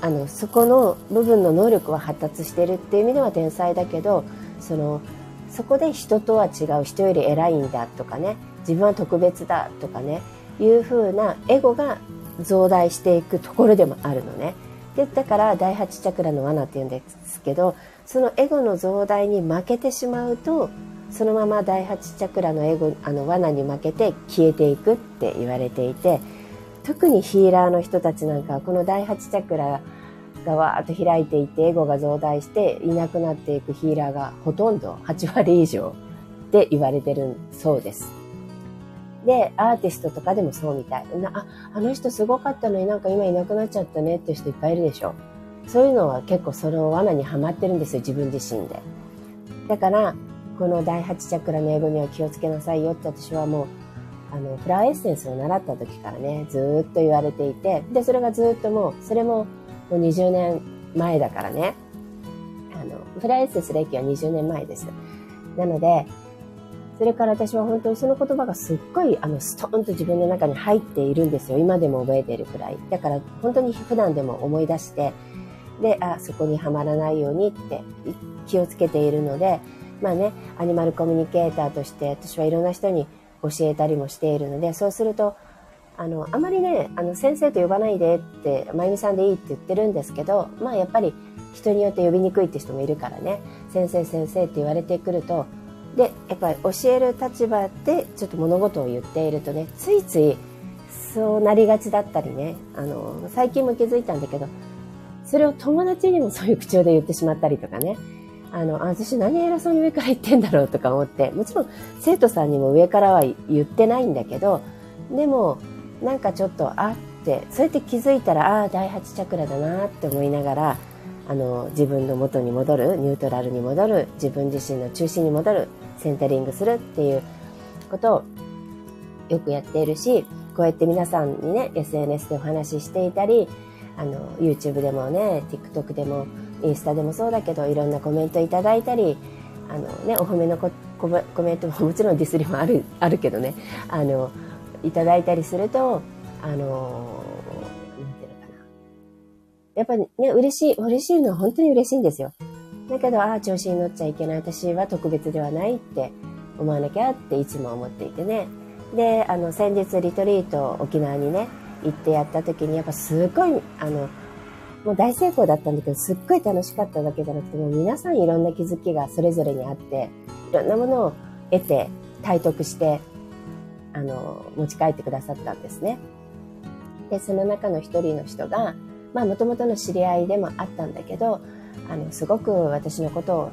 あのそこの部分の能力は発達してるっていう意味では天才だけどそのそこで人とは違う人より偉いんだとかね。自分は特別だとかね。いうふうなエゴが増大していくところでもあるのね。でだから第8チャクラの罠っていうんですけどそのエゴの増大に負けてしまうとそのまま第8チャクラのエゴあの罠に負けて消えていくって言われていて特にヒーラーの人たちなんかはこの第8チャクラがわーっと開いていってエゴが増大していなくなっていくヒーラーがほとんど8割以上って言われてるそうです。で、アーティストとかでもそうみたい。なあ、あの人すごかったのになんか今いなくなっちゃったねっていう人いっぱいいるでしょ。そういうのは結構その罠にはまってるんですよ、自分自身で。だから、この第8チャクラの英語には気をつけなさいよって私はもう、あの、フラワーエッセンスを習った時からね、ずっと言われていて、で、それがずっともう、それももう20年前だからね、あの、フラワーエッセンス歴は20年前です。なので、それから私は本当にその言葉がすっごいあのストーンと自分の中に入っているんですよ。今でも覚えているくらい。だから本当に普段でも思い出して、で、あ、そこにはまらないようにって気をつけているので、まあね、アニマルコミュニケーターとして私はいろんな人に教えたりもしているので、そうすると、あの、あまりね、あの、先生と呼ばないでって、まゆみさんでいいって言ってるんですけど、まあやっぱり人によって呼びにくいって人もいるからね、先生先生って言われてくると、でやっぱり教える立場でちょっと物事を言っているとねついついそうなりがちだったりね。あの最近も気づいたんだけどそれを友達にもそういう口調で言ってしまったりとかね。あの私何偉そうに上から言ってんだろうとか思って。もちろん生徒さんにも上からは言ってないんだけどでもなんかちょっとあってそうやって気づいたらああ第8チャクラだなって思いながらあの自分の元に戻るニュートラルに戻る自分自身の中心に戻るセンタリングするっていうことをよくやっているし、こうやって皆さんにね、SNS でお話ししていたり、あの、YouTube でもね、TikTok でも、インスタでもそうだけど、いろんなコメントいただいたり、あのね、お褒めのコメントも もちろんディスりもある、あるけどね、あの、いただいたりすると、あの、なんていうのかな。やっぱりね、嬉しい、嬉しいのは本当に嬉しいんですよ。だけど、ああ、調子に乗っちゃいけない。私は特別ではないって思わなきゃっていつも思っていてね。で、あの、先日リトリート沖縄にね、行ってやった時に、やっぱすごい、あの、もう大成功だったんだけど、すっごい楽しかっただけじゃなくて、もう皆さんいろんな気づきがそれぞれにあって、いろんなものを得て、体得して、あの、持ち帰ってくださったんですね。で、その中の一人の人が、まあ、もともとの知り合いでもあったんだけど、あのすごく私のことを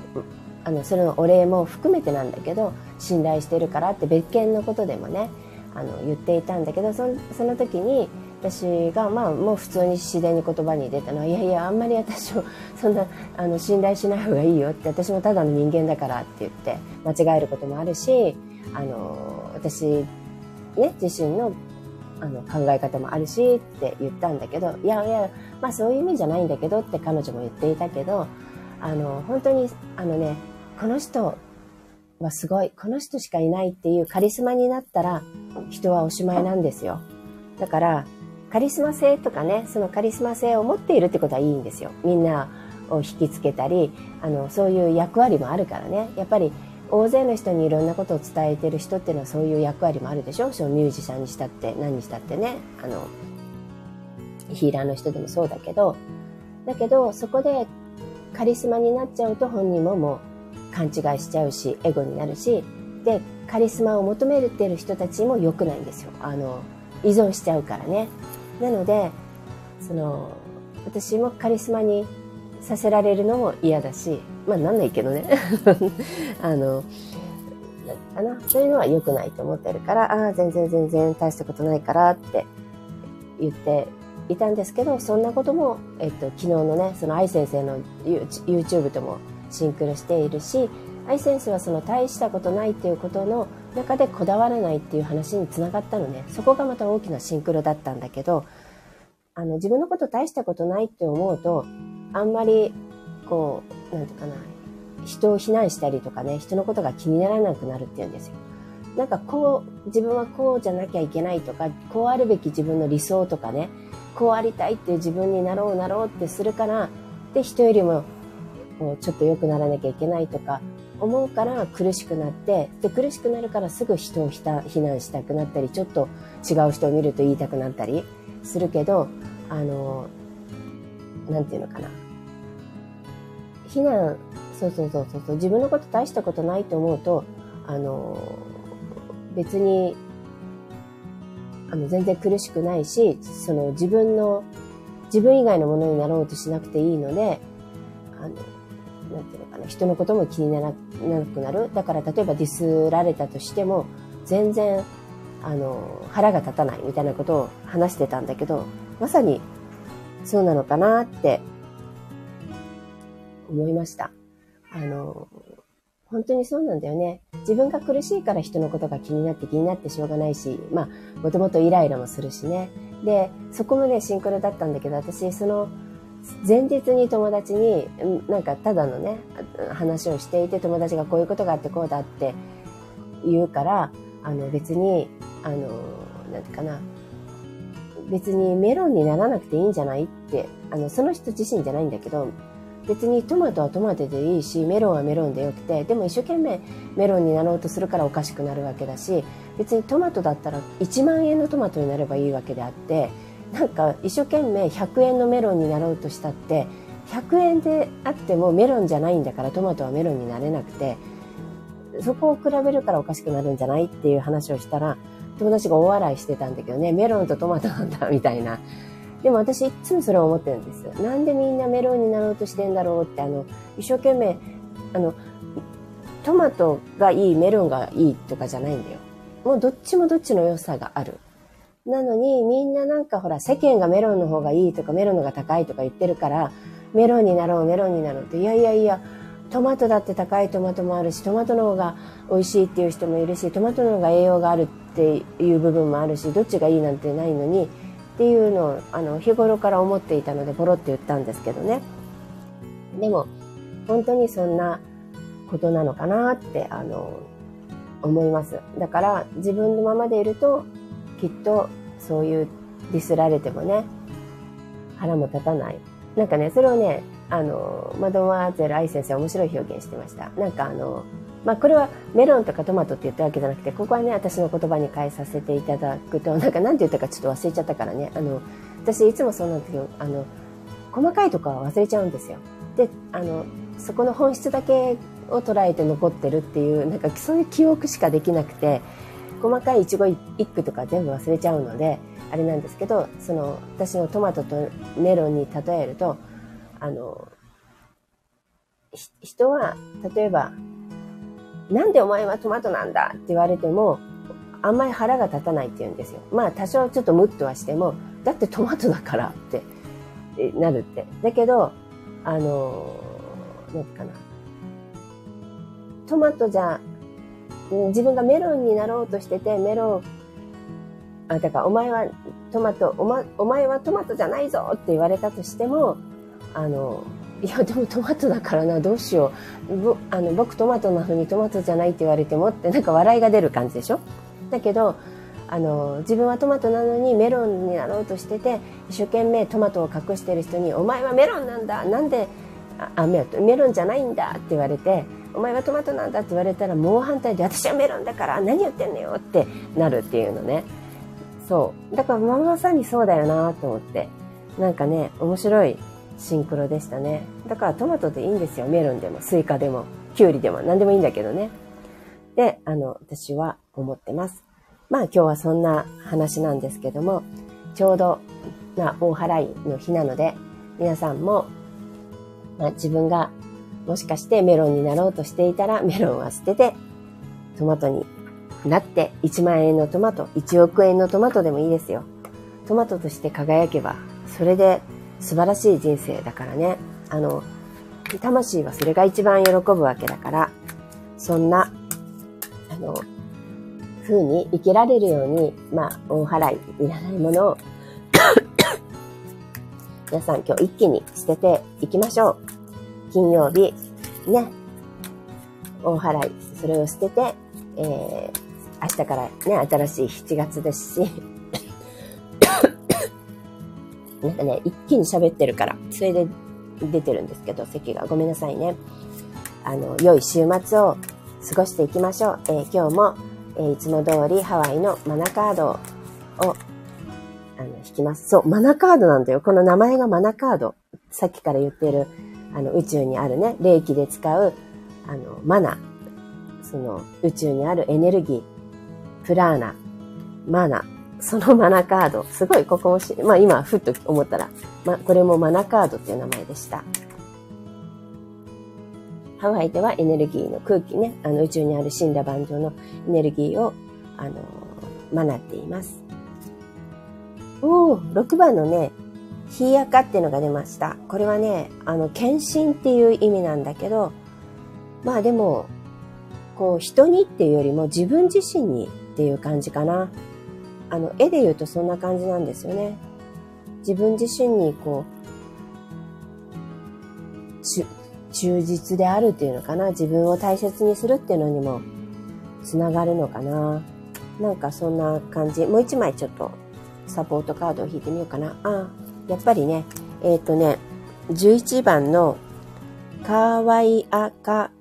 あのそれのお礼も含めてなんだけど信頼してるからって別件のことでもねあの言っていたんだけどそその時に私がまあもう普通に自然に言葉に出たのはいやいやあんまり私をそんなあの信頼しない方がいいよって私もただの人間だからって言って間違えることもあるしあの私ね自身のあの考え方もあるしって言ったんだけどいやいやまあそういう意味じゃないんだけどって彼女も言っていたけどあの本当にあのねこの人はすごいこの人しかいないっていうカリスマになったら人はおしまいなんですよ。だからカリスマ性とかねそのカリスマ性を持っているってことはいいんですよ。みんなを引きつけたりあのそういう役割もあるからね。やっぱり大勢の人にいろんなことを伝えてる人っていうのはそういう役割もあるでしょ。そのミュージシャンにしたって何にしたってね。あのヒーラーの人でもそうだけど。だけどそこでカリスマになっちゃうと本人ももう勘違いしちゃうしエゴになるし。でカリスマを求めてる人たちも良くないんですよ。あの依存しちゃうからね。なのでその私もカリスマにさせられるのも嫌だしまあなんないけどね。あのかな。そういうのは良くないと思ってるからああ全然全然大したことないからって言っていたんですけどそんなことも、えっと、昨日のねその愛先生の YouTube ともシンクロしているし愛先生はその大したことないっていうことの中でこだわらないっていう話につながったのね。そこがまた大きなシンクロだったんだけどあの自分のこと大したことないって思うとあんまりこうなんていうかな人を非難したりとかね人のことが気にならなくなるっていうんですよ。なんかこう自分はこうじゃなきゃいけないとかこうあるべき自分の理想とかねこうありたいっていう自分になろうなろうってするからで人よりもこうちょっと良くならなきゃいけないとか思うから苦しくなってで苦しくなるからすぐ人を非難したくなったりちょっと違う人を見ると言いたくなったりするけどあのなんていうのかな。非難そうそうそうそう自分のこと大したことないと思うとあの別にあの全然苦しくないしその自分の自分以外のものになろうとしなくていいのであのなんていうのかな、人のことも気にならなくなる。だから例えばディスられたとしても、全然、あの、腹が立たないみたいなことを話してたんだけど、まさにそうなのかなって思いました。あの、本当にそうなんだよね。自分が苦しいから人のことが気になって気になってしょうがないし、まあ、もともとイライラもするしね。で、そこもね、シンクロだったんだけど、私、その、前日に友達になんかただのね話をしていて友達がこういうことがあってこうだって言うからあの別にあのなんていうかな別にメロンにならなくていいんじゃないってあのその人自身じゃないんだけど別にトマトはトマトでいいしメロンはメロンでよくてでも一生懸命メロンになろうとするからおかしくなるわけだし別にトマトだったら1万円のトマトになればいいわけであってなんか一生懸命100円のメロンになろうとしたって100円であってもメロンじゃないんだからトマトはメロンになれなくてそこを比べるからおかしくなるんじゃないっていう話をしたら友達が大笑いしてたんだけどねメロンとトマトなんだみたいな。でも私いつもそれを思ってるんですよ。なんでみんなメロンになろうとしてんだろうってあの一生懸命あのトマトがいいメロンがいいとかじゃないんだよ。もうどっちもどっちの良さがある。なのに、みんななんかほら、世間がメロンの方がいいとか、メロンのが高いとか言ってるから、メロンになろう、メロンになろうって、いやいやいや、トマトだって高いトマトもあるし、トマトの方が美味しいっていう人もいるし、トマトの方が栄養があるっていう部分もあるし、どっちがいいなんてないのに、っていうのを、あの、日頃から思っていたので、ポロって言ったんですけどね。でも、本当にそんなことなのかなって、あの、思います。だから、自分のままでいると、きっとそういうディスられてもね、腹も立たない。なんかね、それをね、あの、マドマーゼル愛先生面白い表現してました。なんかあの、まあ、これはメロンとかトマトって言ったわけじゃなくて、ここはね、私の言葉に変えさせていただくと、なんか何て言ったかちょっと忘れちゃったからね、あの、私いつもそうなんだけど、あの、細かいとこは忘れちゃうんですよ。で、あの、そこの本質だけを捉えて残ってるっていう、なんかそういう記憶しかできなくて、細かい一期一句とか全部忘れちゃうのであれなんですけどその私のトマトとメロンに例えるとあの人は例えば「なんでお前はトマトなんだ?」って言われてもあんまり腹が立たないって言うんですよ。まあ多少ちょっとムッとはしてもだってトマトだからってなるって。だけど、あの、なんかな。トマトじゃ、自分がメロンになろうとしてて、メロン、あ、だからお前はトマト、おま、お前はトマトじゃないぞって言われたとしても、あの、いや、でもトマトだからな、どうしよう。あの僕トマトなのにトマトじゃないって言われてもって、なんか笑いが出る感じでしょ？だけど、あの、自分はトマトなのにメロンになろうとしてて、一生懸命トマトを隠してる人に、お前はメロンなんだなんで、あ、メロンじゃないんだって言われて、お前はトマトなんだって言われたら、もう反対で、私はメロンだから何言ってんのよってなるっていうのね。そう。だからまさにそうだよなと思って。なんかね、面白いシンクロでしたね。だからトマトでいいんですよ。メロンでも、スイカでも、キュウリでも、何でもいいんだけどね。で、あの、私は思ってます。まあ今日はそんな話なんですけども、ちょうど、な大祓の日なので、皆さんも、まあ、自分がもしかしてメロンになろうとしていたら、メロンは捨てて、トマトになって、1万円のトマト、1億円のトマトでもいいですよ。トマトとして輝けば、それで素晴らしい人生だからね。あの、魂はそれが一番喜ぶわけだから、そんな、あの、風に生きられるように、まあ、大払い、いらないものを 皆さん今日一気に捨てていきましょう。金曜日、ね、大払い、それを捨てて、えー、明日からね、新しい7月ですし、なんかね、一気に喋ってるから、それで出てるんですけど、席が。ごめんなさいね。あの、良い週末を過ごしていきましょう。えー、今日も、えー、いつも通りハワイのマナカードを、あの、引きます。そう、マナカードなんだよ。この名前がマナカード。さっきから言ってる、あの、宇宙にあるね、霊気で使う、あの、マナ。その、宇宙にあるエネルギー。プラーナ。マナ。そのマナカード。すごい、ここもし、まあ今、ふっと思ったら、ま、これもマナカードっていう名前でした。ハワイではエネルギーの空気ね、あの宇宙にある死んだ盤上のエネルギーを、あの、学っています。おー、6番のね、ヒーアカっていうのが出ました。これはね、あの、献身っていう意味なんだけど、まあでも、こう、人にっていうよりも自分自身にっていう感じかな。あの、絵で言うとそんな感じなんですよね。自分自身にこう、忠実であるっていうのかな。自分を大切にするっていうのにもつながるのかな。なんかそんな感じ。もう一枚ちょっとサポートカードを引いてみようかな。あ、やっぱりね、えっ、ー、とね、11番のカワイアカ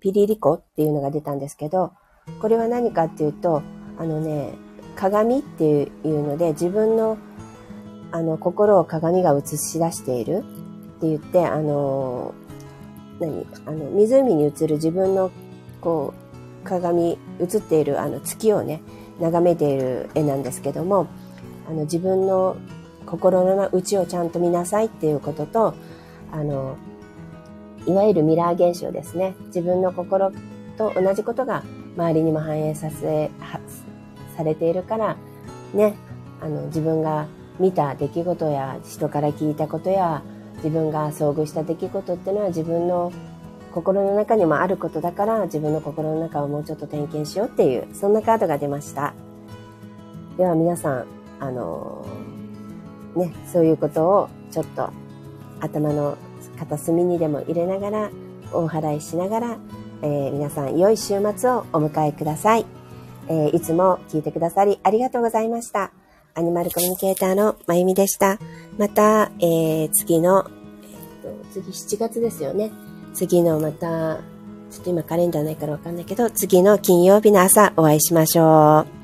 ピリリコっていうのが出たんですけど、これは何かっていうと、あのね、鏡っていうので自分のあの心を鏡が映し出しているって言って、あの、何あの、湖に映る自分のこう、鏡、映っているあの月をね、眺めている絵なんですけども、あの自分の心の内をちゃんと見なさいっていうことと、あの、いわゆるミラー現象ですね。自分の心と同じことが周りにも反映させ、されているから、ね、あの、自分が見た出来事や人から聞いたことや自分が遭遇した出来事っていうのは自分の心の中にもあることだから自分の心の中をもうちょっと点検しようっていうそんなカードが出ましたでは皆さんあの、ねそういうことをちょっと頭の片隅にでも入れながら大払いしながら、えー、皆さん良い週末をお迎えください、えー、いつも聞いてくださりありがとうございましたアニマルコミュニケーターのまゆみでした。また、えー、次の、えー、と、次7月ですよね。次のまた、ちょっと今カレンダーないからわかんないけど、次の金曜日の朝お会いしましょう。